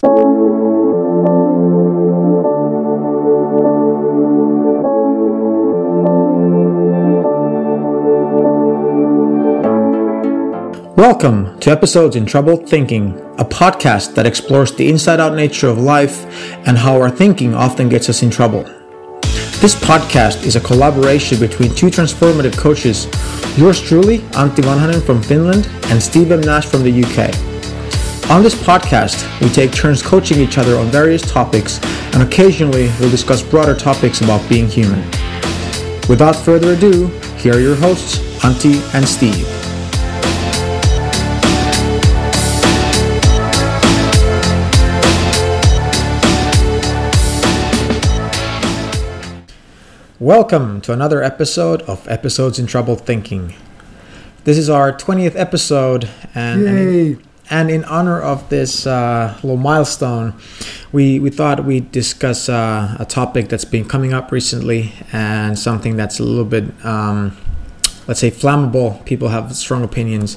Welcome to Episodes in Troubled Thinking, a podcast that explores the inside out nature of life and how our thinking often gets us in trouble. This podcast is a collaboration between two transformative coaches, yours truly, Antti Vanhanen from Finland and Steve M. Nash from the UK. On this podcast, we take turns coaching each other on various topics and occasionally we'll discuss broader topics about being human. Without further ado, here are your hosts, Antti and Steve. Welcome to another episode of Episodes in Troubled Thinking. This is our 20th episode, and, and, in, and in honor of this uh, little milestone, we, we thought we'd discuss uh, a topic that's been coming up recently and something that's a little bit, um, let's say, flammable. People have strong opinions,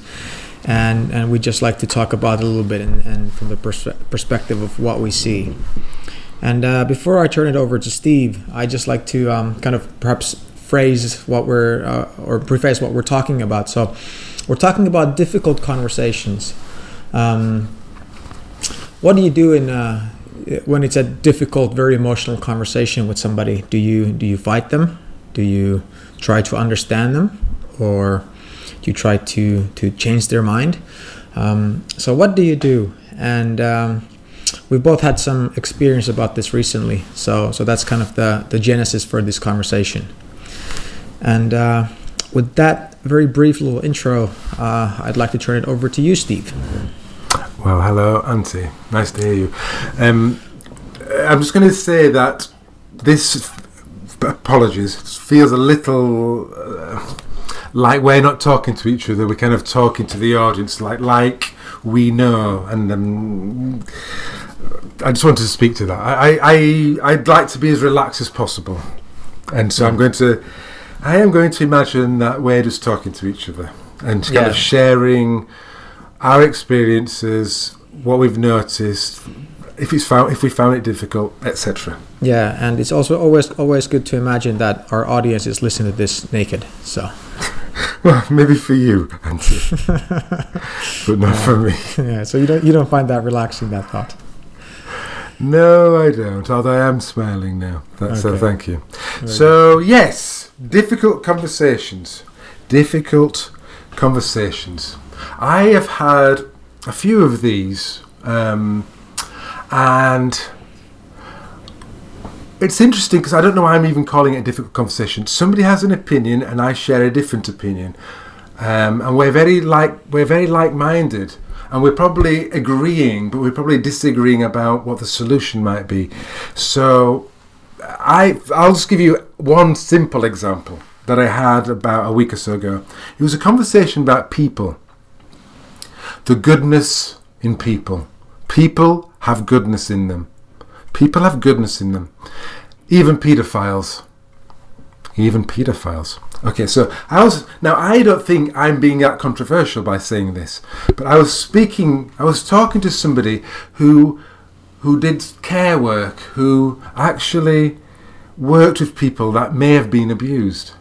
and, and we just like to talk about it a little bit and, and from the pers- perspective of what we see. And uh, before I turn it over to Steve, I just like to um, kind of perhaps phrase what we're uh, or preface what we're talking about. So, we're talking about difficult conversations. Um, what do you do in uh, when it's a difficult, very emotional conversation with somebody? Do you do you fight them? Do you try to understand them, or do you try to to change their mind? Um, so, what do you do? And um, we've both had some experience about this recently, so so that's kind of the the genesis for this conversation. And uh, with that very brief little intro, uh, I'd like to turn it over to you, Steve. Well, hello, Antti. Nice to hear you. Um, I'm just going to say that this apologies feels a little uh, like we're not talking to each other. We're kind of talking to the audience, like like we know, and. Um, I just wanted to speak to that. I, I, I'd like to be as relaxed as possible, and so I'm going to, I am going to imagine that we're just talking to each other and kind Yeah. of sharing our experiences, what we've noticed, if it's found, if we found it difficult, etc. Yeah, and it's also always always good to imagine that our audience is listening to this naked. So Well, maybe for you, Antti, but not for me. yeah, so you don't you don't find that relaxing that thought. No, I don't. Although I am smiling now. That's so. Okay. Thank you. So yes, difficult conversations. Difficult conversations. I have had a few of these, um, and it's interesting because I don't know why I'm even calling it a difficult conversation. Somebody has an opinion, and I share a different opinion, um, and we're very like we're very like-minded, and we're probably agreeing, but we're probably disagreeing about what the solution might be. So, I I'll just give you one simple example that I had about a week or so ago. It was a conversation about people, the goodness in people. People have goodness in them. People have goodness in them. Even pedophiles. Even pedophiles. Okay, so I was now I don't think I'm being that controversial by saying this, but I was speaking I was talking to somebody who who did care work, who actually worked with people that may have been abused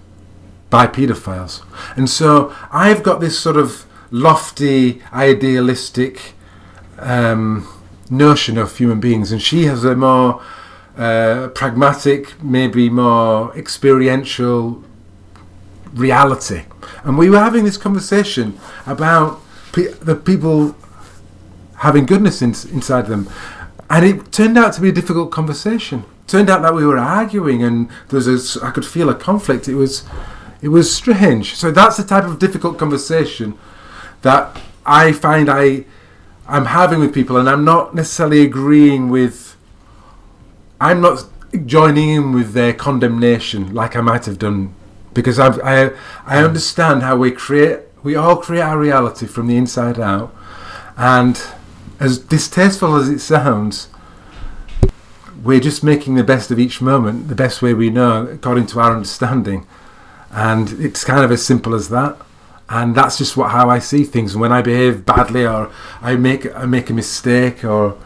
by pedophiles. And so I've got this sort of lofty, idealistic um, notion of human beings, and she has a more uh, pragmatic, maybe more experiential reality. And we were having this conversation about pe- the people having goodness in- inside them. And it turned out to be a difficult conversation. Turned out that we were arguing, and there was could feel a conflict. It was, it was strange. So that's the type of difficult conversation that I find I, I'm having with people, and I'm not necessarily agreeing with. I'm not joining in with their condemnation like I might have done, because I've, I I mm. understand how we create. We all create our reality from the inside out, and as distasteful as it sounds, we're just making the best of each moment, the best way we know, according to our understanding. And it's kind of as simple as that. And that's just what how I see things. And when I behave badly or I make I make a mistake or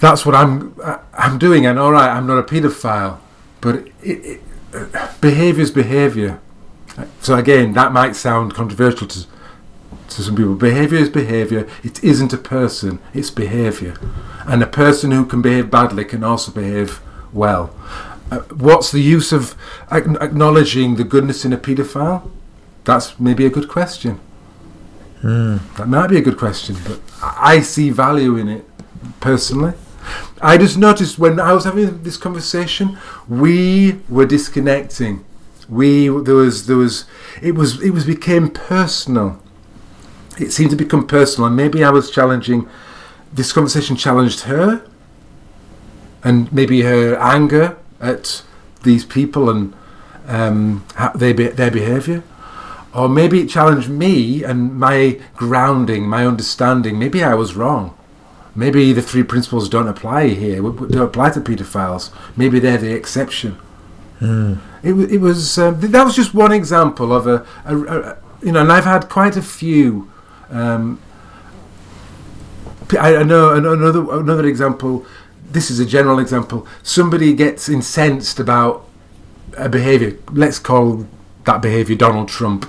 that's what I'm I'm doing. And all right, I'm not a paedophile, but it, it, behavior is behavior. So again, that might sound controversial to to some people. Behavior is behavior. It isn't a person. It's behavior, and a person who can behave badly can also behave well. Uh, what's the use of acknowledging the goodness in a paedophile? That's maybe a good question. Mm. That might be a good question, but I see value in it personally. I just noticed when I was having this conversation, we were disconnecting. We there was there was it was it was became personal. It seemed to become personal, and maybe I was challenging. This conversation challenged her, and maybe her anger at these people and um, they their behaviour or maybe it challenged me and my grounding, my understanding. Maybe I was wrong. Maybe the three principles don't apply here, don't apply to paedophiles. Maybe they're the exception. Mm. It, it was um, that was just one example of a, a, a, you know, and I've had quite a few. Um, I, I know another another example. This is a general example. Somebody gets incensed about a behaviour. Let's call that behaviour Donald Trump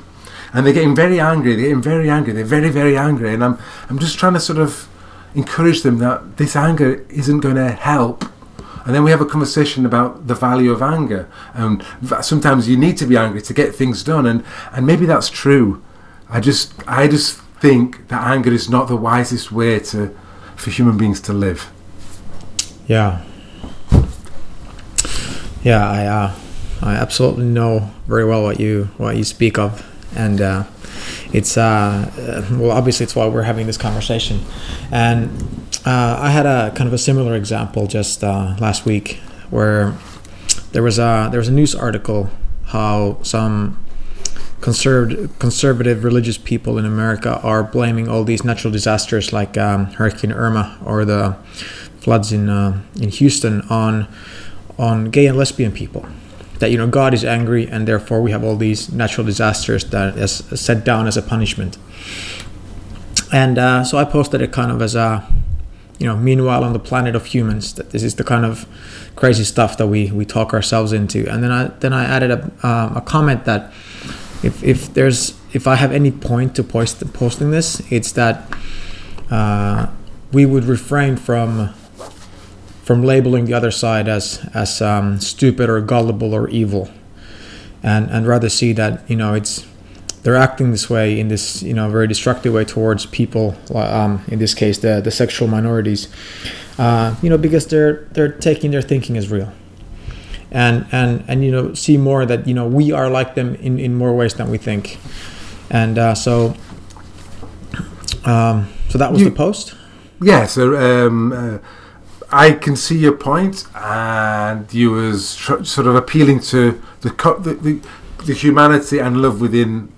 and they're getting very angry. They're getting very angry. They're very, very angry. And I'm, I'm just trying to sort of encourage them that this anger isn't going to help. And then we have a conversation about the value of anger. And sometimes you need to be angry to get things done. And, and maybe that's true. I just, I just think that anger is not the wisest way to, for human beings to live. Yeah. Yeah, I, uh, I absolutely know very well what you what you speak of and uh, it's uh, uh, well obviously it's why we're having this conversation. And uh, i had a kind of a similar example just uh, last week where there was a there was a news article how some conservative conservative religious people in america are blaming all these natural disasters like um, hurricane irma or the floods in uh, in houston on on gay and lesbian people that you know God is angry and therefore we have all these natural disasters that is set down as a punishment. And uh, so I posted it kind of as a, you know, meanwhile on the planet of humans, that this is the kind of crazy stuff that we we talk ourselves into. And then I then I added a um, a comment that if if there's if I have any point to post posting this, it's that uh, we would refrain from from labeling the other side as as um, stupid or gullible or evil, and and rather see that you know it's they're acting this way in this you know very destructive way towards people um, in this case the the sexual minorities uh, you know because they're they're taking their thinking as real. And and and you know see more that you know we are like them in in more ways than we think. And uh, so um, so that was you, the post. Yeah so um, uh, I can see your point, and you was tr- sort of appealing to the, co- the, the, the humanity and love within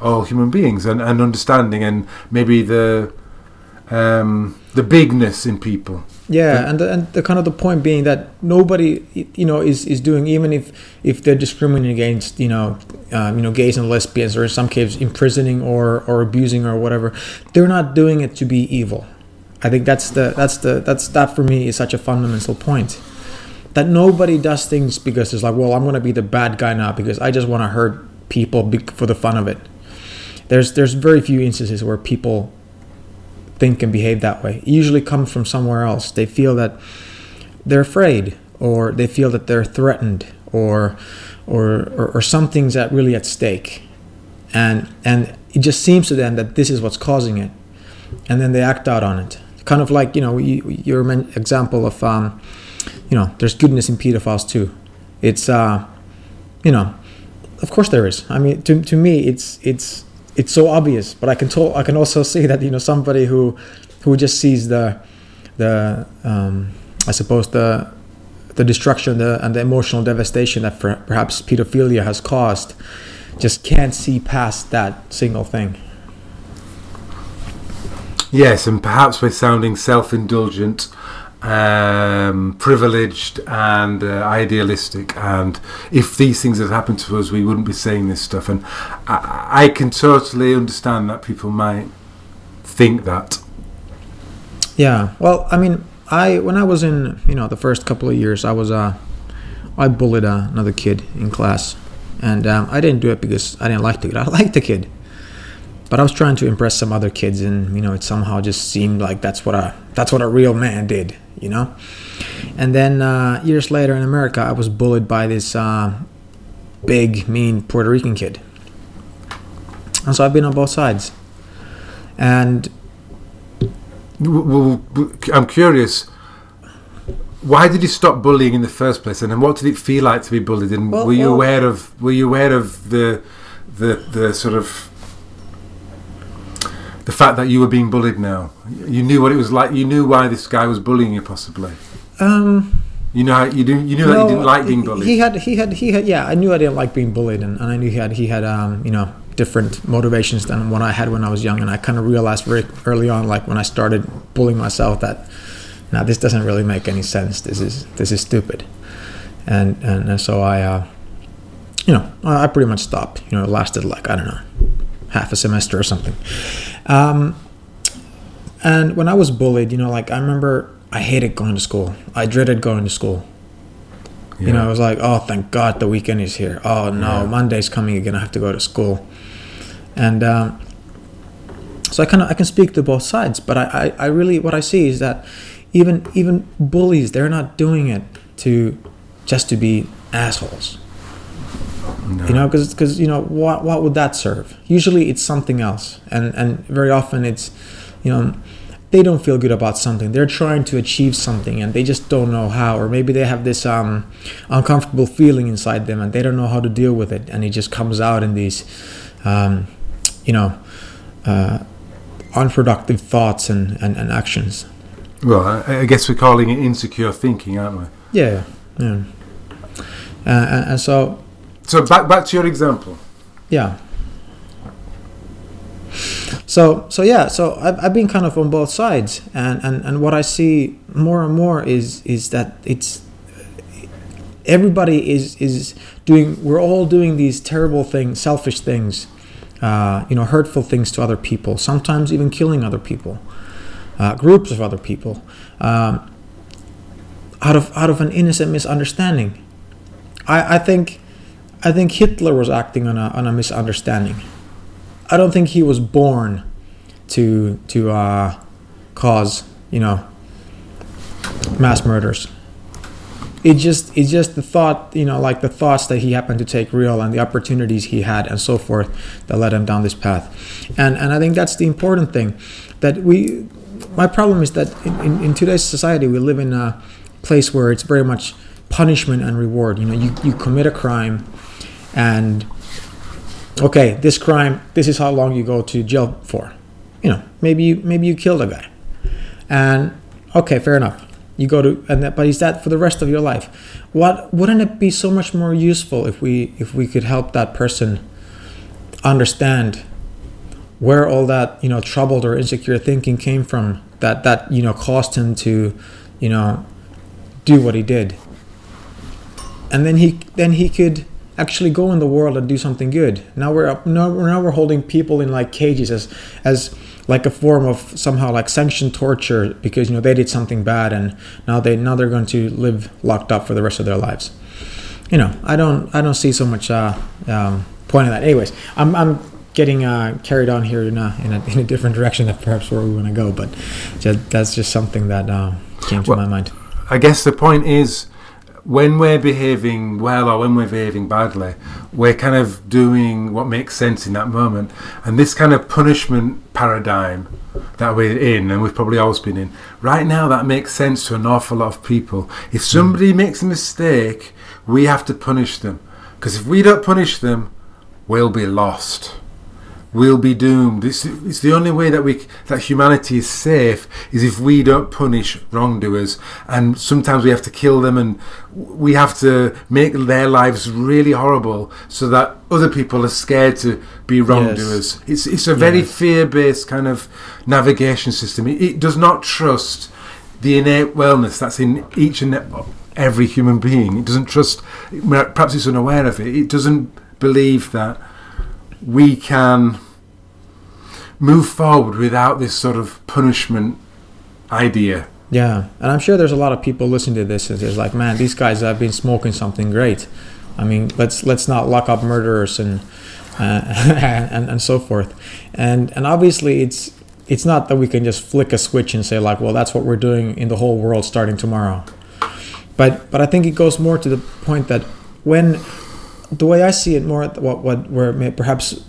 all human beings, and, and understanding, and maybe the um, the bigness in people. Yeah, the, and the, and the kind of the point being that nobody, you know, is, is doing even if if they're discriminating against you know um, you know gays and lesbians or in some cases imprisoning or or abusing or whatever, they're not doing it to be evil I think that's the that's the that's that for me is such a fundamental point. That nobody does things because it's like, well, I'm gonna be the bad guy now because I just want to hurt people for the fun of it. There's there's very few instances where people think and behave that way. It usually comes from somewhere else. They feel that they're afraid, or they feel that they're threatened, or or or, or something's at really at stake, and and it just seems to them that this is what's causing it, and then they act out on it kind of like you know you, your example of um, you know there's goodness in pedophiles too. It's uh, you know, of course there is. I mean, to, to me, it's it's it's so obvious. But I can to- I can also see that you know somebody who who just sees the the um, I suppose the the destruction the, and the emotional devastation that perhaps pedophilia has caused just can't see past that single thing. Yes, and perhaps we're sounding self indulgent, um, privileged, and uh, idealistic. And if these things had happened to us, we wouldn't be saying this stuff. And I, I can totally understand that people might think that. Yeah, well, I mean, I when I was in you know the first couple of years, I was uh, I bullied uh, another kid in class, and um, I didn't do it because I didn't like the kid. I liked the kid, but I was trying to impress some other kids, and you know it somehow just seemed like that's what a that's what a real man did, you know. And then uh, years later in America, I was bullied by this uh, big, mean Puerto Rican kid, and so I've been on both sides, and I'm curious. Why did you stop bullying in the first place, and then what did it feel like to be bullied? And well, were you well, aware of were you aware of the the the sort of the fact that you were being bullied? Now you knew what it was like. You knew why this guy was bullying you, possibly. Um, you know, you do. You knew no, that you didn't like being bullied. He had, he had, he had. Yeah, I knew I didn't like being bullied, and, and I knew he had, he had, um, you know, different motivations than what I had when I was young. And I kind of realized very early on, like when I started bullying myself, that now this doesn't really make any sense. This is this is stupid. And and, and so I, uh, you know, I, I pretty much stopped. You know, it lasted like I don't know, half a semester or something. Um, and when I was bullied, you know, like I remember I hated going to school. I dreaded going to school. Yeah. You know, I was like, oh, thank God the weekend is here. Oh no, yeah. Monday's coming again. I have to go to school and um, so I kind of I can speak to both sides, but I, I, I really what I see is that even even bullies they're not doing it to just to be assholes. You know, because you know what what would that serve? Usually it's something else, and and very often it's you know they don't feel good about something. They're trying to achieve something and they just don't know how, or maybe they have this um, uncomfortable feeling inside them and they don't know how to deal with it, and it just comes out in these um, you know, uh, unproductive thoughts and, and, and actions. Well, I, I, guess we're calling it insecure thinking, aren't we? Yeah, yeah. Uh, and, and so. So back back to your example. Yeah. So so yeah, so I've, I've been kind of on both sides, and, and, and what I see more and more is is that it's everybody is is doing. We're all doing these terrible things, selfish things, uh, you know, hurtful things to other people, sometimes even killing other people, uh, groups of other people, um, out of out of an innocent misunderstanding. I, I think I think Hitler was acting on a on a misunderstanding. I don't think he was born to to uh, cause you know mass murders. It just it's just the thought you know like the thoughts that he happened to take real and the opportunities he had and so forth that led him down this path. And and i think that's the important thing that we my problem is that in, in, in today's society we live in a place where it's very much punishment and reward. You know you, you commit a crime and okay this crime this is how long you go to jail for. You know maybe you maybe you killed a guy. And okay fair enough. You go to and that, but is that for the rest of your life? What wouldn't it be so much more useful if we if we could help that person understand where all that you know troubled or insecure thinking came from that that you know caused him to you know do what he did? And then he then he could actually go in the world and do something good now we're up now, now we're holding people in like cages as as like a form of somehow like sanctioned torture because you know they did something bad and now they now they're going to live locked up for the rest of their lives. You know, I don't I don't see so much uh, um, point in that. Anyways, I'm I'm getting uh, carried on here in a, in a, in a different direction than perhaps where we want to go, but just, that's just something that uh, came to well, my mind. I guess the point is when we're behaving well or when we're behaving badly, we're kind of doing what makes sense in that moment. And this kind of punishment paradigm that we're in, and we've probably always been in, right now that makes sense to an awful lot of people. If somebody mm. makes a mistake, we have to punish them. Because if we don't punish them, we'll be lost we'll be doomed. It's, it's the only way that we that humanity is safe is if we don't punish wrongdoers, and sometimes we have to kill them, and we have to make their lives really horrible so that other people are scared to be wrongdoers. Yes. It's it's a very yes. fear based kind of navigation system. It, it does not trust the innate wellness that's in each and every human being. It doesn't trust. Perhaps it's unaware of it. It doesn't believe that we can move forward without this sort of punishment idea Yeah, and I'm sure there's a lot of people listening to this and there's like, man, these guys have been smoking something great. I mean, let's let's not lock up murderers and uh, and and so forth. And and obviously, it's it's not that we can just flick a switch and say like, well, that's what we're doing in the whole world starting tomorrow. But but I think it goes more to the point that when the way I see it more, what what where perhaps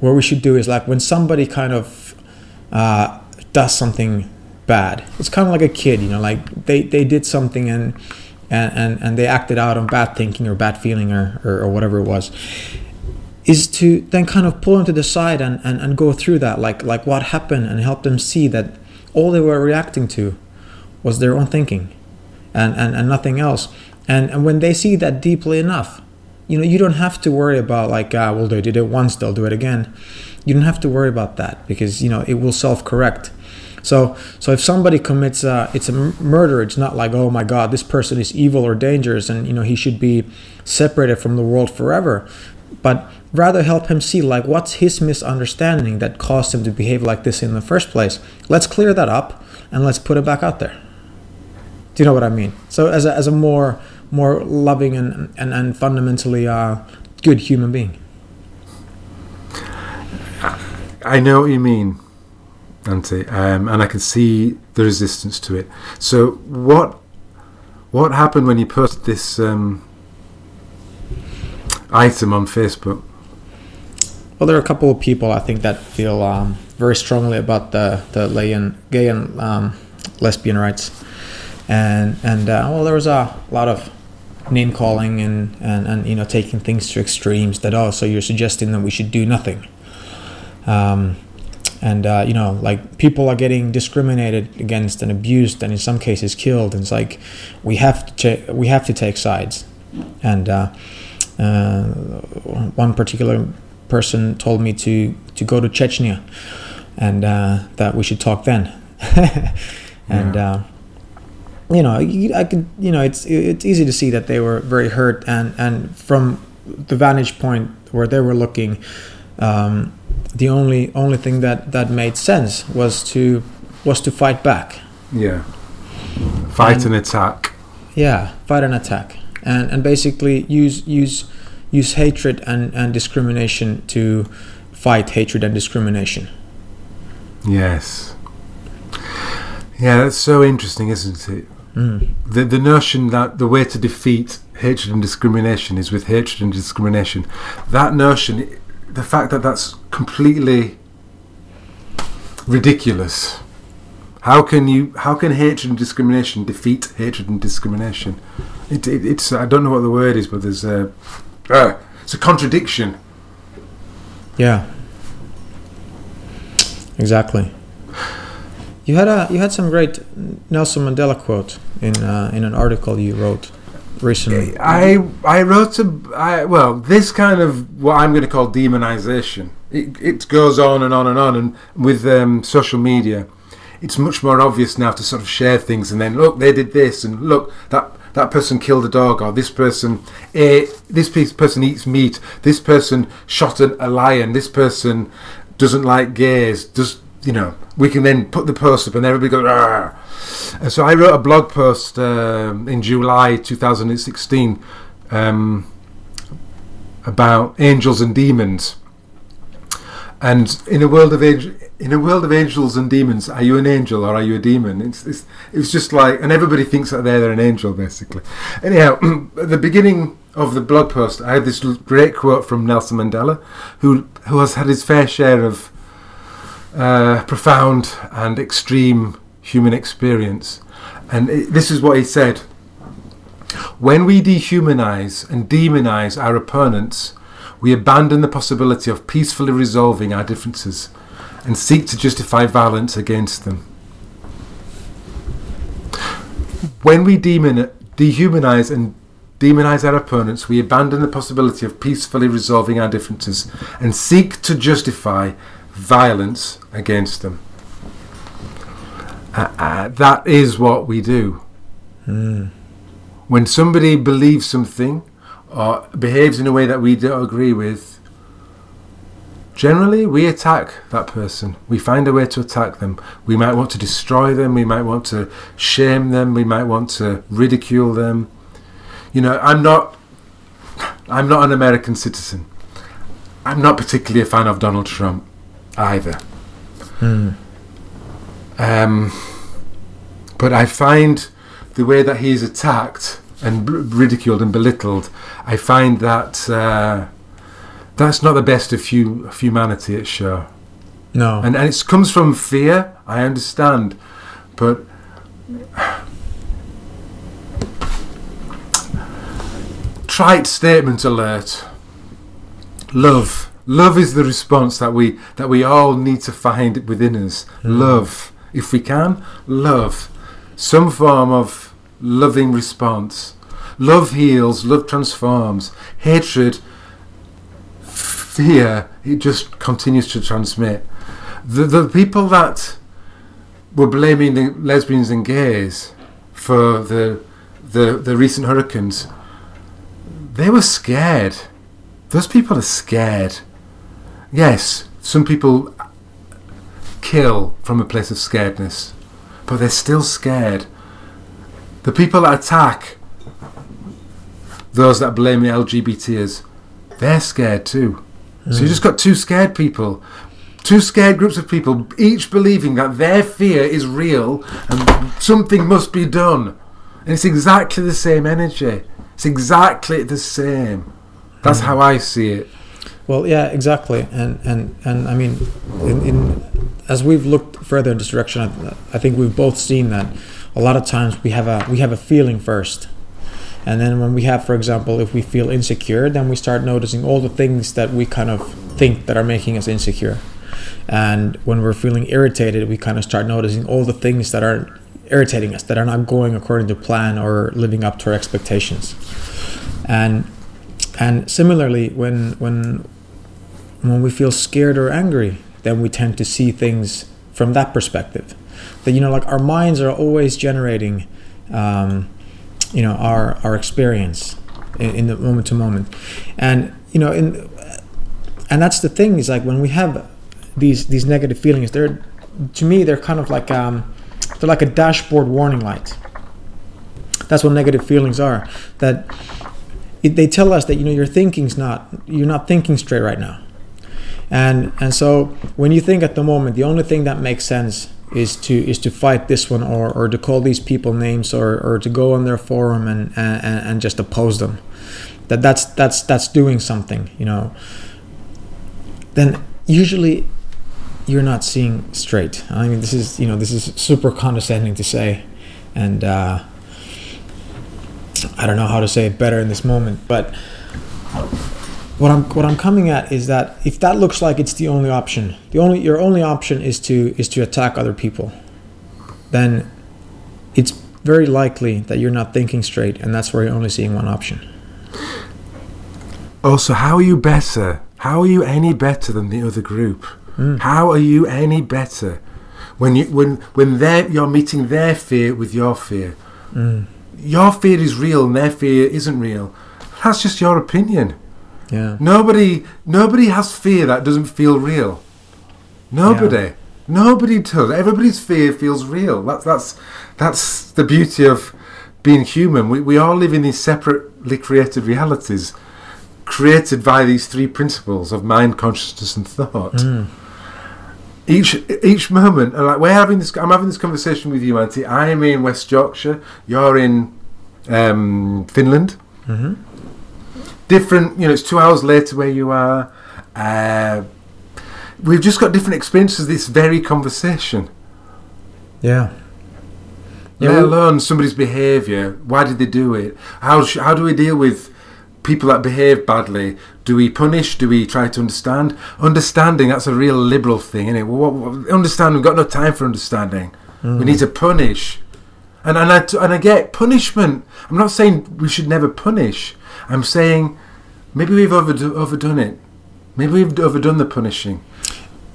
where we should do is like when somebody kind of uh, does something bad. It's kind of like a kid, you know, like they, they did something and, and, and, and they acted out on bad thinking or bad feeling or, or, or whatever it was is to then kind of pull them to the side and, and, and go through that like like what happened and help them see that all they were reacting to was their own thinking and, and, and nothing else and and when they see that deeply enough you know you don't have to worry about like ah well they did it once they'll do it again you don't have to worry about that because you know it will self-correct so, so if somebody commits a, it's a murder, it's not like, oh my God, this person is evil or dangerous, and you know he should be separated from the world forever. But rather help him see like what's his misunderstanding that caused him to behave like this in the first place. Let's clear that up and let's put it back out there. Do you know what I mean? So as a, as a more more loving and and, and fundamentally uh, good human being. I know what you mean. Antti, um, and I can see the resistance to it. So what what happened when you posted this um, item on Facebook? Well, there are a couple of people I think that feel um, very strongly about the the gay and, gay and um, lesbian rights, and and uh, well, there was a lot of name calling and, and and you know taking things to extremes. That oh, so you're suggesting that we should do nothing. Um, and uh, you know like people are getting discriminated against and abused and in some cases killed and it's like we have to we have to take sides and uh, uh, one particular person told me to to go to Chechnya and uh, that we should talk then and yeah. You know I could you know it's it's easy to see that they were very hurt and and from the vantage point where they were looking um, the only only thing that that made sense was to was to fight back. Yeah, fight and, attack. Yeah, fight and attack, and and basically use use use hatred and and discrimination to fight hatred and discrimination. Yes. Yeah, that's so interesting, isn't it? Mm. The the notion that the way to defeat hatred and discrimination is with hatred and discrimination. That notion the fact that that's completely ridiculous. How can you? How can hatred and discrimination defeat hatred and discrimination? It, it, it's I don't know what the word is, but there's a uh, it's a contradiction. Yeah. Exactly. You had a you had some great Nelson Mandela quote in uh, in an article you wrote recently? I I wrote a I, well this kind of what I'm going to call demonization. It, it goes on and on and on, and with um, social media, it's much more obvious now to sort of share things and then look they did this and look that that person killed a dog or this person ate, this person eats meat this person shot a, a lion this person doesn't like gays does you know we can then put the post up and everybody goes Argh. And so I wrote a blog post um, in July 2016 um, about angels and demons. And in a world of in a world of angels and demons, are you an angel or are you a demon? It's, it's, it's just like, and everybody thinks that they're, they're an angel, basically. Anyhow, at the beginning of the blog post, I had this great quote from Nelson Mandela, who who has had his fair share of profound and extreme human experience. And it, this is what he said When we dehumanize and demonize our opponents, we abandon the possibility of peacefully resolving our differences and seek to justify violence against them. When we demon, dehumanize and demonize our opponents, we abandon the possibility of peacefully resolving our differences and seek to justify violence against them. Uh, uh, that is what we do. Mm. When somebody believes something or behaves in a way that we don't agree with, generally we attack that person. We find a way to attack them. We might want to destroy them. We might want to shame them. We might want to ridicule them. You know, I'm not. I'm not an American citizen. I'm not particularly a fan of Donald Trump either. Mm. Um, but I find the way that he's attacked and ridiculed and belittled, I find that uh, that's not the best of, hu- of humanity at show. No. And, and it comes from fear, I understand. But trite statement alert. Love. Love is the response that we that we all need to find within us. Mm. Love. If we can, love. Some form of loving response. Love heals, love transforms. Hatred, fear, it just continues to transmit. The, the people that were blaming the lesbians and gays for the, the, the recent hurricanes, they were scared. Those people are scared. Yes, some people kill from a place of scaredness, but they're still scared. The people that attack those that blame the LGBTs, they're scared too. Mm. So you just got two scared people, two scared groups of people, each believing that their fear is real and something must be done. And it's exactly the same energy. It's exactly the same. That's mm. how I see it. Well, yeah, exactly, and and and I mean, in, in as we've looked further in this direction, I, I think we've both seen that a lot of times we have a we have a feeling first, and then when we have, for example, if we feel insecure, then we start noticing all the things that we kind of think that are making us insecure, and when we're feeling irritated, we kind of start noticing all the things that are irritating us that are not going according to plan or living up to our expectations, and and similarly when when when we feel scared or angry, then we tend to see things from that perspective. That you know, like our minds are always generating, um, you know, our our experience in, in the moment to moment, and you know, in and that's the thing is like when we have these these negative feelings, they're to me they're kind of like um, they're like a dashboard warning light. That's what negative feelings are. That it, they tell us that you know your thinking's not you're not thinking straight right now and and so when you think at the moment the only thing that makes sense is to is to fight this one or, or to call these people names or, or to go on their forum and, and, and just oppose them. That that's that's that's doing something you know. Then usually you're not seeing straight. I mean this is you know this is super condescending to say. And uh, i don't know how to say it better in this moment but what I'm what I'm coming at is that if that looks like it's the only option, the only your only option is to is to attack other people, then it's very likely that you're not thinking straight, and that's where you're only seeing one option. Also, how are you better? How are you any better than the other group? Mm. How are you any better when you when when they you're meeting their fear with your fear? Mm. Your fear is real, and their fear isn't real. That's just your opinion. Yeah. Nobody nobody has fear that doesn't feel real. Nobody. Yeah. Nobody does. Everybody's fear feels real. That's that's that's the beauty of being human. We we all live in these separately created realities created by these three principles of mind, consciousness and thought. Mm. Each each moment, like we're having this, I'm having this conversation with you, Antti. I'm in West Yorkshire. You're in um, Finland. Mm-hmm different. You know, it's two hours later where you are. Uh, we've just got different experiences this very conversation. Yeah. yeah Let alone somebody's behaviour. Why did they do it? How sh- how do we deal with people that behave badly? Do we punish? Do we try to understand? Understanding that's a real liberal thing, isn't it? Well, what, what, understand. We've got no time for understanding. Mm. We need to punish. And and I and I get punishment. I'm not saying we should never punish. I'm saying maybe we've overdo- overdone it. Maybe we've overdone the punishing.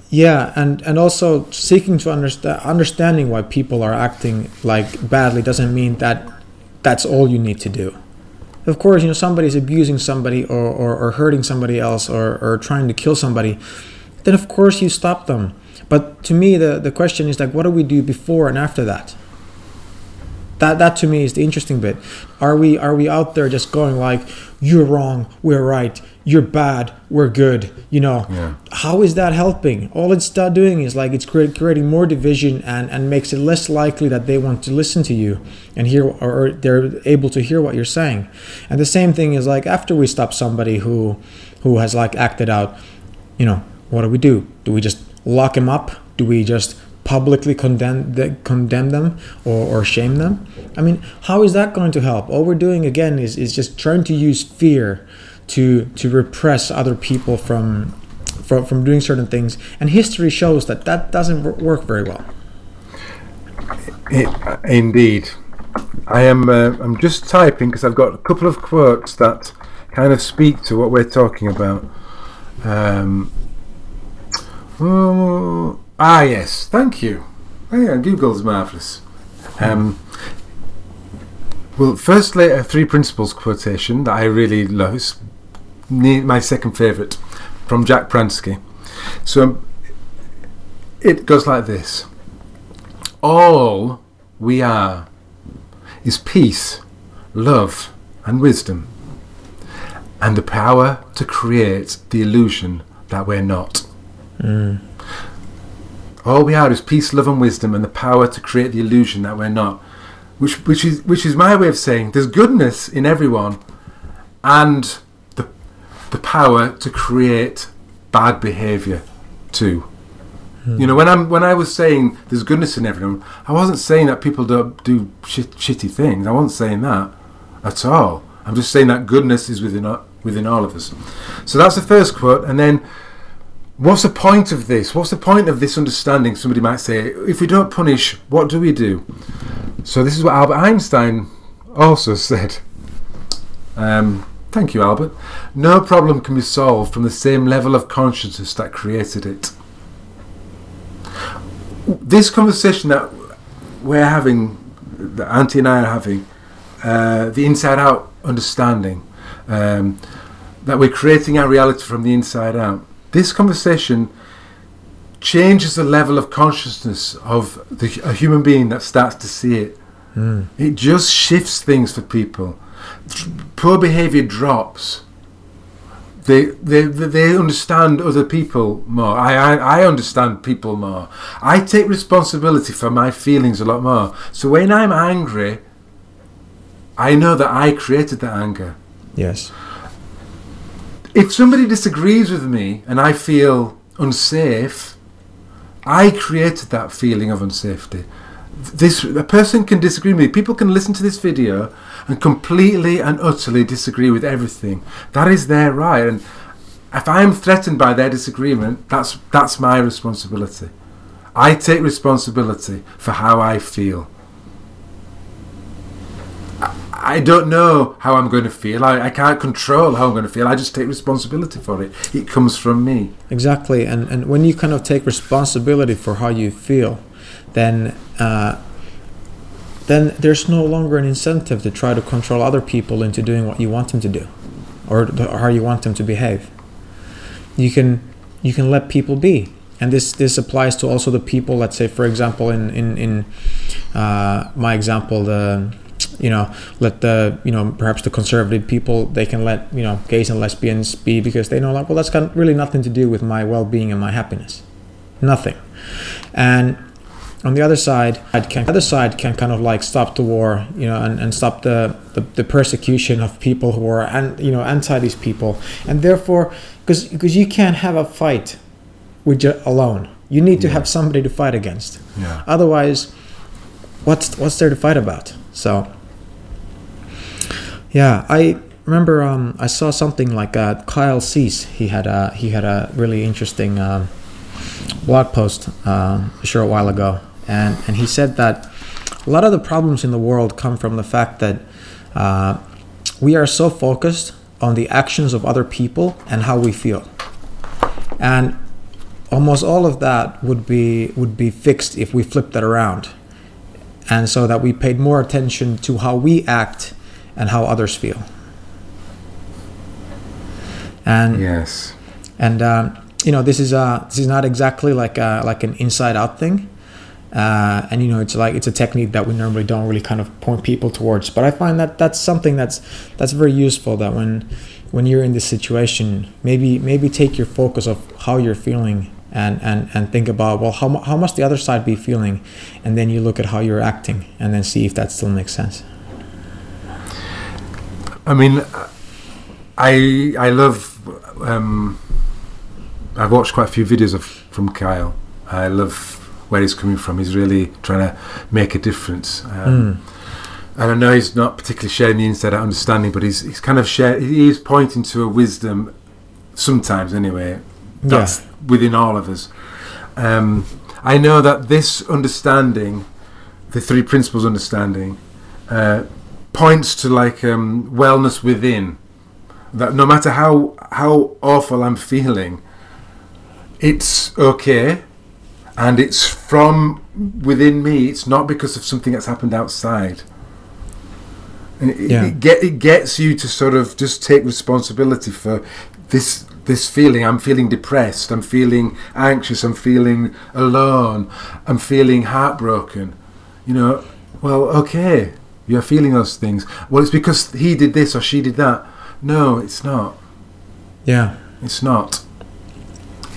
Yeah, and and also seeking to understand understanding why people are acting like badly doesn't mean that that's all you need to do. Of course, you know somebody's abusing somebody or, or, or hurting somebody else or, or trying to kill somebody. then of course you stop them. But to me, the, the question is like, what do we do before and after that? That that to me is the interesting bit. Are we are we out there just going like, you're wrong, we're right, you're bad, we're good? You know, Yeah. how is that helping? All it's doing is like it's creating more division and and makes it less likely that they want to listen to you and hear or, or they're able to hear what you're saying. And the same thing is like after we stop somebody who who has like acted out, you know, what do we do? Do we just lock him up? Do we just publicly condemn condemn them or, or shame them? I mean, how is that going to help? All we're doing again is, is just trying to use fear to to repress other people from from, from doing certain things, and history shows that that doesn't work very well. It, indeed. I am. Uh, I'm just typing because I've got a couple of quotes that kind of speak to what we're talking about. Um, oh, ah, yes. Thank you. Oh, yeah, Google's marvelous. Um, well, firstly, a three principles quotation that I really love. It's my second favourite from Jack Pransky. So um, it goes like this all we are is peace, love, and wisdom, and the power to create the illusion that we're not. All we are is peace, love, and wisdom, and the power to create the illusion that we're not. Which, which is, which is my way of saying there's goodness in everyone, and the, the power to create bad behaviour too. You know, when I'm when I was saying there's goodness in everyone, I wasn't saying that people don't do shit, shitty things. I wasn't saying that at all. I'm just saying that goodness is within within all of us. So that's the first quote, and then what's the point of this? What's the point of this understanding? Somebody might say, if we don't punish, what do we do? So this is what Albert Einstein also said. Um, thank you, Albert. No problem can be solved from the same level of consciousness that created it this conversation that we're having, that Antti and I are having, uh, the inside out understanding, um, that we're creating our reality from the inside out, this conversation changes the level of consciousness of the, a human being that starts to see it. Hmm. It just shifts things for people. Poor behavior drops they, they they understand other people more. I, I I understand people more. I take responsibility for my feelings a lot more. So when I'm angry, I know that I created that anger. Yes. If somebody disagrees with me and I feel unsafe, I created that feeling of unsafety. This a person can disagree with me. People can listen to this video and completely and utterly disagree with everything. That is their right. And if I am threatened by their disagreement, that's that's my responsibility. I take responsibility for how I feel. I- don't know how I'm going to feel. I, I can't control how I'm going to feel. I just take responsibility for it. It comes from me. Exactly, and and when you kind of take responsibility for how you feel, then uh, then there's no longer an incentive to try to control other people into doing what you want them to do, or, or how you want them to behave. You can you can let people be, and this this applies to also the people. Let's say, for example, in in in uh, my example, the you know let the you know perhaps the conservative people they can let you know gays and lesbians be because they know like well that's got really nothing to do with my well-being and my happiness. Nothing. And on the other side can other side can kind of like stop the war you know and, and stop the, the the persecution of people who are and you know anti these people. And therefore because because you can't have a fight with ju- alone. You need to have somebody to fight against. Yeah. otherwise what's what's there to fight about? So yeah i remember um, i saw something like uh, kyle cease he had a he had a really interesting um, blog post um, a short while ago. And and he said that a lot of the problems in the world come from the fact that uh, we are so focused on the actions of other people and how we feel. And almost all of that would be would be fixed if we flipped that around. And so that we paid more attention to how we act and how others feel. And Yes. and um, you know this is uh this is not exactly like a, like an inside out thing. Uh, and you know it's like it's a technique that we normally don't really kind of point people towards. But i find that that's something that's that's very useful that when when you're in this situation maybe maybe take your focus of how you're feeling and and and think about well how, how must the other side be feeling? And then you look at how you're acting and then see if that still makes sense i mean i i love um i've watched quite a few videos of from kyle i love where he's coming from he's really trying to make a difference um, mm. and I know he's not particularly sharing the inside out understanding, but he's he's kind of share he is pointing to a wisdom sometimes anyway that's yeah. within all of us. Um, I know that this understanding, the three principles understanding, uh, points to like um, wellness within. That no matter how how awful I'm feeling, it's okay, and it's from within me. It's not because of something that's happened outside. And it, yeah. it, get, it gets you to sort of just take responsibility for this this feeling. I'm feeling depressed. I'm feeling anxious. I'm feeling alone. I'm feeling heartbroken. You know, well, okay, you're feeling those things. Well, it's because he did this or she did that. No, it's not. Yeah. It's not.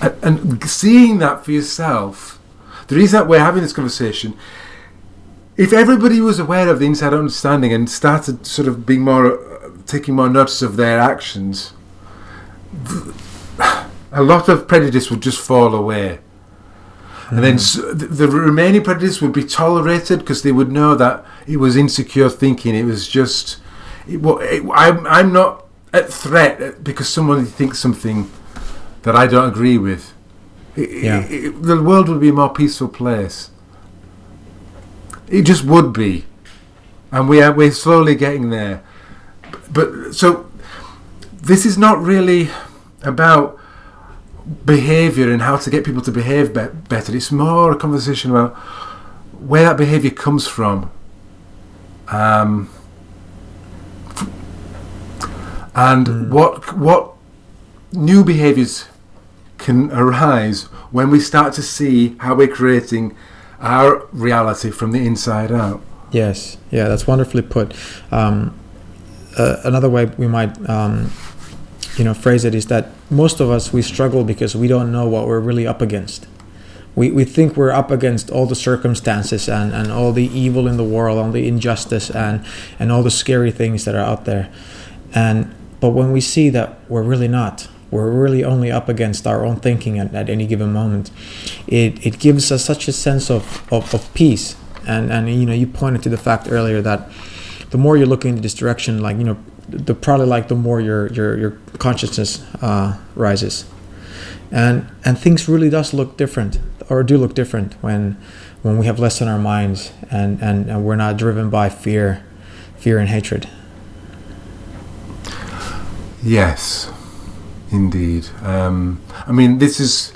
And, and seeing that for yourself, the reason that we're having this conversation, if everybody was aware of the inside understanding and started sort of being more, uh, taking more notice of their actions, a lot of prejudice would just fall away. And then hmm. the remaining prejudice would be tolerated because they would know that it was insecure thinking. It was just, it, well, it, I'm, I'm not at threat because someone thinks something that I don't agree with. It, yeah. the world would be a more peaceful place. It just would be, and we are we're slowly getting there. But so this is not really about behavior and how to get people to behave be- better. It's more a conversation about where that behavior comes from. Um, and mm. what what new behaviors can arise when we start to see how we're creating our reality from the inside out. Yes, yeah, that's wonderfully put. Um, uh, another way we might um, you know phrase it is that most of us we struggle because we don't know what we're really up against. We, we think we're up against all the circumstances and, and all the evil in the world all the injustice and and all the scary things that are out there. And but when we see that we're really not we're really only up against our own thinking at, at any given moment it, it gives us such a sense of, of, of peace. And and you know you pointed to the fact earlier that the more you're looking in this direction like you know the probably like the more your your your consciousness uh, rises, and and things really does look different or do look different when when we have less in our minds and and, and we're not driven by fear, fear and hatred. Yes, indeed. Um, I mean, this is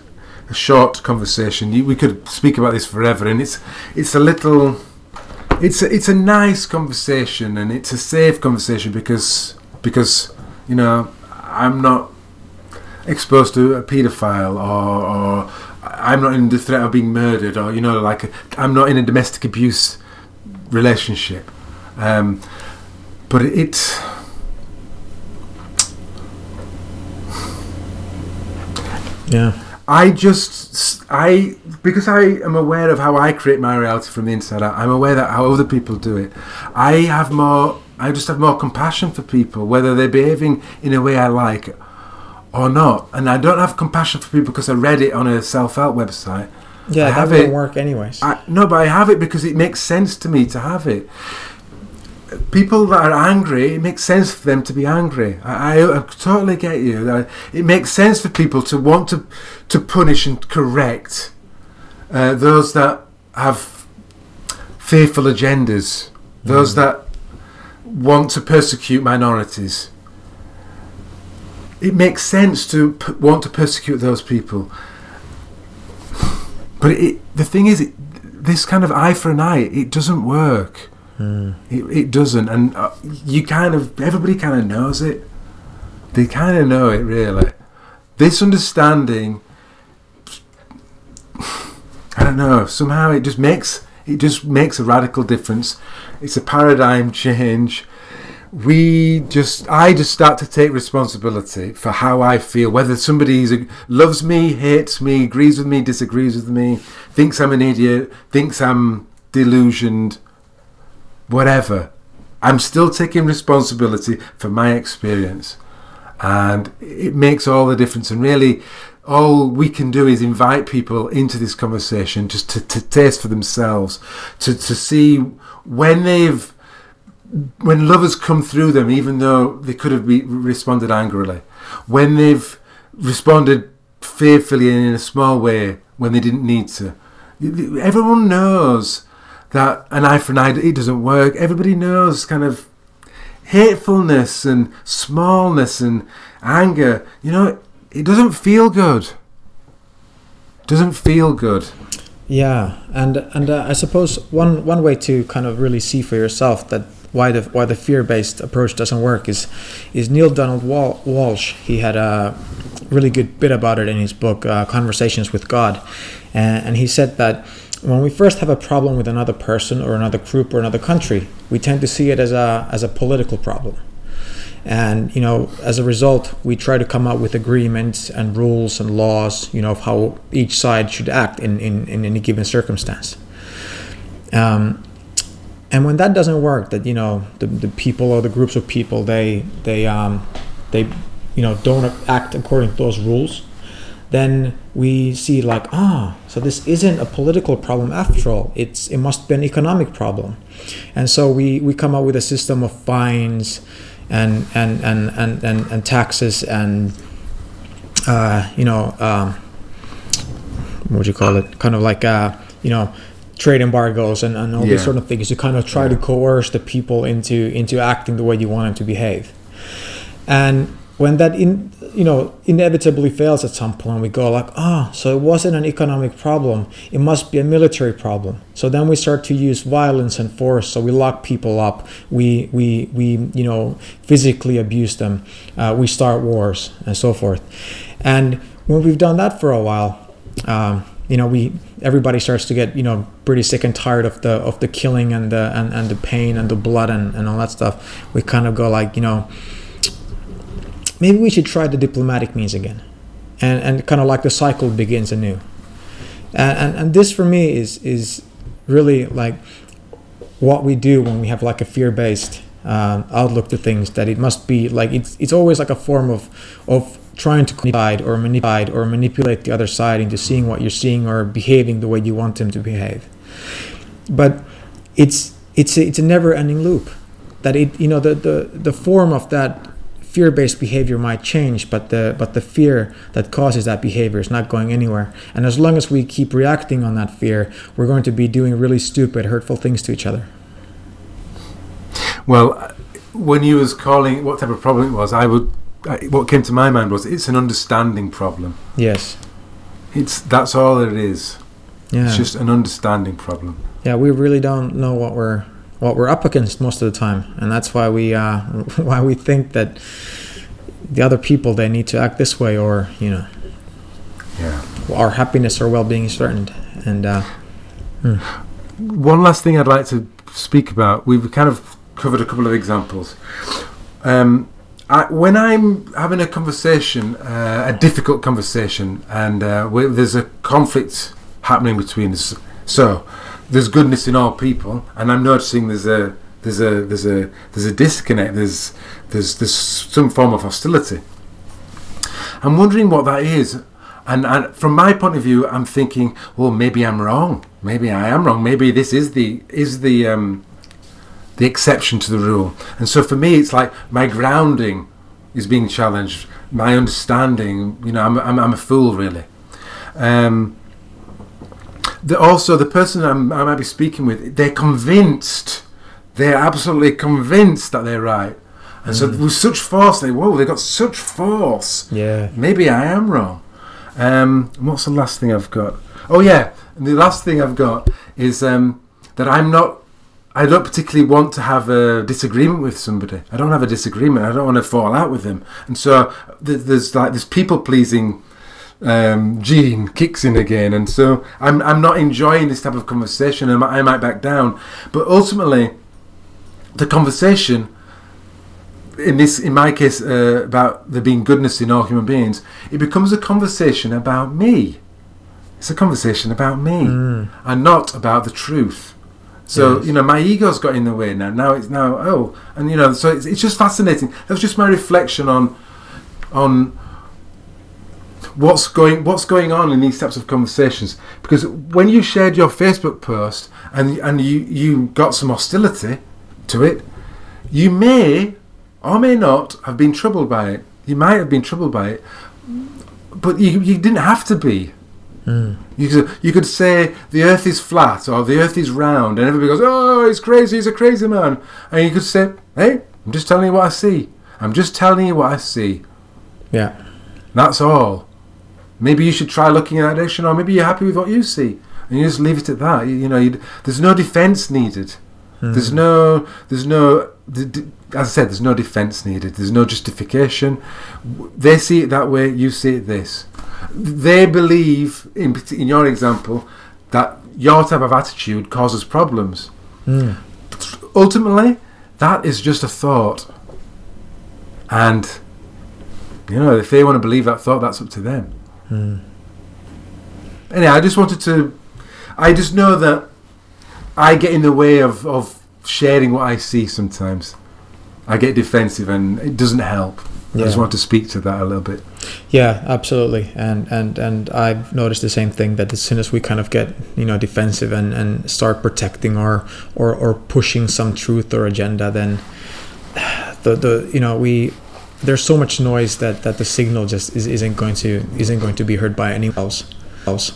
a short conversation. We could speak about this forever, and it's it's a little it's a, it's a nice conversation and it's a safe conversation because because you know I'm not exposed to a paedophile or, or I'm not in the threat of being murdered or you know like I'm not in a domestic abuse relationship. Um, but it yeah I just I because I am aware of how I create my reality from the inside out. I'm aware that how other people do it. I have more. I just have more compassion for people, whether they're behaving in a way I like or not. And I don't have compassion for people because I read it on a self-help website. Yeah, I that wouldn't work anyways. I, no, but I have it because it makes sense to me to have it people that are angry, it makes sense for them to be angry. I, I, I totally get you. It makes sense for people to want to to punish and correct uh, those that have fearful agendas, those mm. that want to persecute minorities. It makes sense to p- want to persecute those people. But it, the thing is, it, this kind of eye for an eye, it doesn't work. It, it doesn't, and uh, you kind of everybody kind of knows it. They kind of know it, really. This understanding I don't know. Somehow it just makes it just makes a radical difference. It's a paradigm change. We just, I just start to take responsibility for how I feel. Whether somebody loves me, hates me, agrees with me, disagrees with me, thinks I'm an idiot, thinks I'm delusioned, whatever. I'm still taking responsibility for my experience. And it makes all the difference. And really, all we can do is invite people into this conversation just to, to taste for themselves, to, to see when they've when love has come through them, even though they could have be, responded angrily, when they've responded fearfully and in a small way when they didn't need to. Everyone knows that an eye for an eye it doesn't work. Everybody knows kind of hatefulness and smallness and anger. You know, it doesn't feel good. Doesn't feel good. Yeah, and and uh, I suppose one one way to kind of really see for yourself that why the why the fear based approach doesn't work is is Neale Donald Wal- Walsch. He had a really good bit about it in his book uh, Conversations with God, and, and he said that when we first have a problem with another person or another group or another country, we tend to see it as a as a political problem. And you know as a result we try to come up with agreements and rules and laws you know of how each side should act in, in, in any given circumstance. Um, and when that doesn't work that you know the, the people or the groups of people they they um, they you know don't act according to those rules then we see like ah so this isn't a political problem after all it's it must be an economic problem and so we we come up with a system of fines and and and and, and, and taxes and uh, you know um, what would you call it kind of like uh, you know trade embargoes and, and all yeah. these sort of things to kind of try yeah. to coerce the people into into acting the way you want them to behave and when that in you know inevitably fails at some point. We go like ah oh, so it wasn't an economic problem. It must be a military problem. So then we start to use violence and force. So we lock people up. We we we you know physically abuse them. Uh, we start wars and so forth. And when we've done that for a while um, you know we everybody starts to get you know pretty sick and tired of the of the killing and the and, and the pain and the blood and, and all that stuff. We kind of go like you know maybe we should try the diplomatic means again and and kind of like the cycle begins anew. And and, and this for me is is really like what we do when we have like a fear-based um, outlook to things that it must be like it's it's always like a form of of trying to decide or manipulate or manipulate the other side into seeing what you're seeing or behaving the way you want them to behave. But it's it's a, it's a never ending loop that it you know the the the form of that fear-based behavior might change, but the but the fear that causes that behavior is not going anywhere. And as long as we keep reacting on that fear, we're going to be doing really stupid, hurtful things to each other. Well, when you was calling what type of problem it was, I would what came to my mind was it's an understanding problem. Yes. It's that's all it is. Yeah. It's just an understanding problem. Yeah, we really don't know what we're what we're up against most of the time, and that's why we uh, why we think that the other people they need to act this way, or you know, yeah, our happiness or well-being is threatened. And uh, hmm. one last thing I'd like to speak about. We've kind of covered a couple of examples. Um, I, when I'm having a conversation, uh, a difficult conversation, and uh, there's a conflict happening between us, so there's goodness in all people, and I'm noticing there's a there's a there's a there's a disconnect. There's there's there's some form of hostility. I'm wondering what that is, and, and from my point of view, I'm thinking, well, maybe I'm wrong. Maybe I am wrong. Maybe this is the is the um, the exception to the rule. And so for me, it's like my grounding is being challenged. My understanding, you know, I'm I'm, I'm a fool really. Um, the, also the person I'm, I might be speaking with, they're convinced, they're absolutely convinced that they're right. And mm. so with such force, they whoa, they got such force. Yeah. Maybe I am wrong. Um, what's the last thing I've got? Oh yeah, and the last thing I've got is um, that I'm not. I don't particularly want to have a disagreement with somebody. I don't have a disagreement. I don't want to fall out with them. And so there's like this people pleasing um, gene kicks in again, and so I'm I'm not enjoying this type of conversation, and I might back down. But ultimately, the conversation in this in my case uh, about there being goodness in all human beings, it becomes a conversation about me. It's a conversation about me, Mm. and not about the truth. So Yes. you know, my ego's got in the way now. Now it's now oh, and you know, so it's, it's just fascinating. That's just my reflection on on what's going what's going on in these types of conversations. Because when you shared your Facebook post and and you you got some hostility to it, you may or may not have been troubled by it. You might have been troubled by it, but you you didn't have to be. Mm. You could, you could say the earth is flat or the earth is round, and everybody goes, Oh, he's crazy, he's a crazy man. And you could say, Hey, I'm just telling you what I see. I'm just telling you what I see. Yeah. That's all. Maybe you should try looking in that direction, or maybe you're happy with what you see, and you just leave it at that. You, you know, there's no defense needed. There's no, there's no, d- d- as I said, there's no defense needed. There's no justification. They see it that way. You see it this. They believe, in in your example, that your type of attitude causes problems. Mm. Ultimately, that is just a thought, and you know, if they want to believe that thought, that's up to them. Mm. Anyway, I just wanted to. I just know that I get in the way of, of sharing what I see sometimes. I get defensive and it doesn't help. I just want to speak to that a little bit. Yeah, absolutely. And and and I've noticed the same thing that as soon as we kind of get you know defensive and and start protecting or or or pushing some truth or agenda, then the the you know we there's so much noise that that the signal just is, isn't going to isn't going to be heard by anyone else else.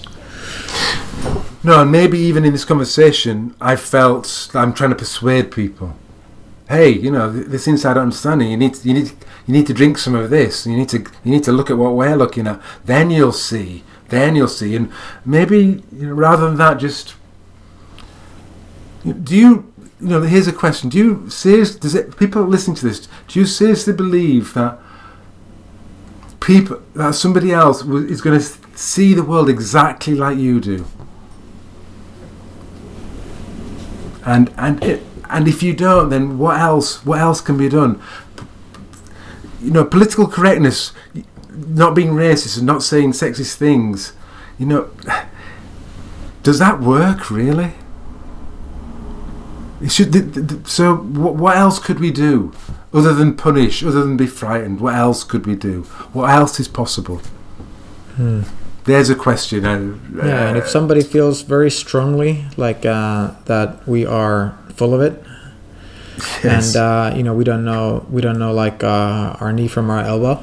No, and maybe even in this conversation, I felt I'm trying to persuade people. Hey, you know, this inside understanding. You need, to, you need, you need to drink some of this. You need to, you need to look at what we're looking at. Then you'll see. Then you'll see. And maybe you know, rather than that, just do you, you know, here's a question: Do you seriously, does it, people listening to this, do you seriously believe that people, that somebody else is going to see the world exactly like you do? and and it, and if you don't, then what else? What else can be done? You know, political correctness, not being racist and not saying sexist things. You know, does that work really? Should. So, what, what else could we do other than punish? Other than be frightened? What else could we do? What else is possible? Hmm. There's a question. uh, Yeah, and if somebody feels very strongly like uh, that we are full of it, yes. and uh, you know we don't know we don't know like uh, our knee from our elbow,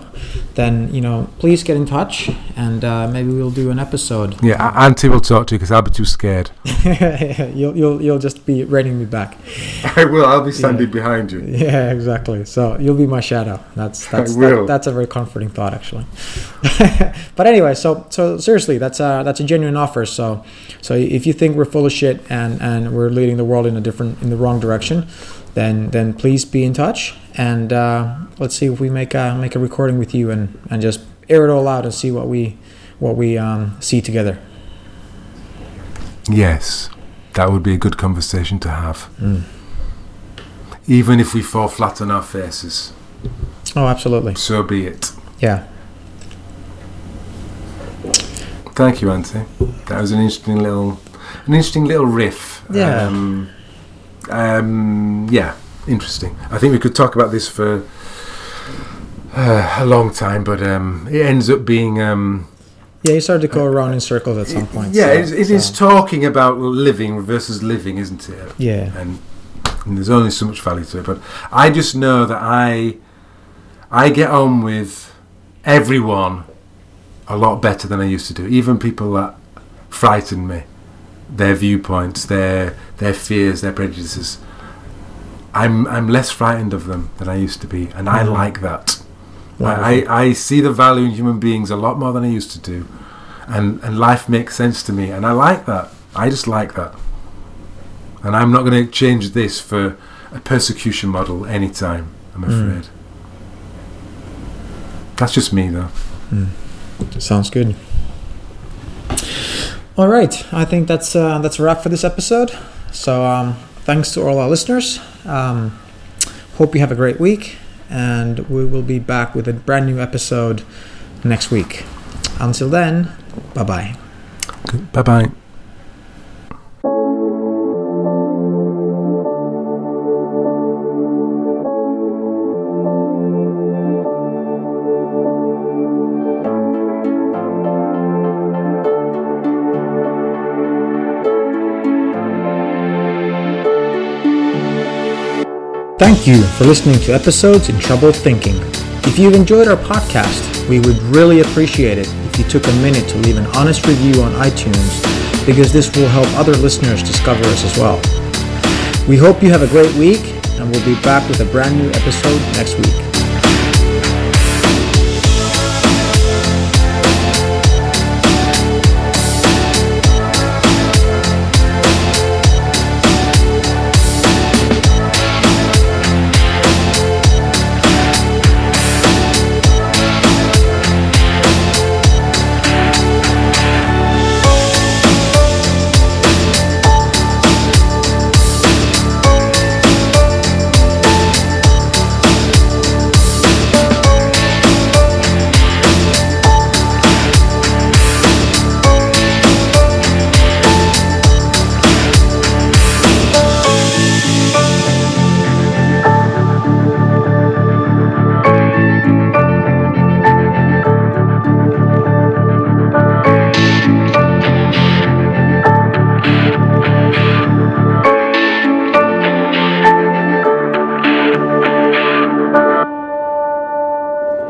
then you know please get in touch and uh, maybe we'll do an episode. yeah, Antti will talk to you because I'll be too scared. you'll you'll you'll just be reining me back. I will. I'll be standing behind you. Yeah, exactly. So you'll be my shadow. That's that's I will. that- that's a very comforting thought actually. but anyway, so so seriously, that's a that's a genuine offer. So so if you think we're full of shit and and we're leading the world in a different in the wrong direction, then then please be in touch and uh, let's see if we make a make a recording with you and and just air it all out and see what we what we um, see together. Yes, that would be a good conversation to have, Mm. even if we fall flat on our faces. Oh, absolutely. So be it. Yeah. Thank you, Antti. That was an interesting little, an interesting little riff. Yeah. Um, um, yeah, interesting. I think we could talk about this for uh, a long time, but um, it ends up being. Um, Yeah, you started to go around in circles at some point. yeah, so- it, it is so- talking about living versus living, isn't it? Yeah. and, and there's only so much value to it. But I just know that I I get on with everyone a lot better than I used to do. Even people that frighten me, their viewpoints, their their fears, their prejudices. I'm I'm less frightened of them than I used to be, and I Mhm. like that. I, I, I see the value in human beings a lot more than I used to do, and and life makes sense to me, and I like that. I just like that, and I'm not going to change this for a persecution model anytime. I'm Mm. afraid. That's just me, though. Sounds good. All right, I think that's uh, that's a wrap for this episode. So um, thanks to all our listeners. Um, hope you have a great week, and we will be back with a brand new episode next week. Until then, bye bye. Bye bye. Thank you for listening to episodes in Troubled Thinking. If you've enjoyed our podcast, we would really appreciate it if you took a minute to leave an honest review on iTunes because this will help other listeners discover us as well. We hope you have a great week and we'll be back with a brand new episode next week.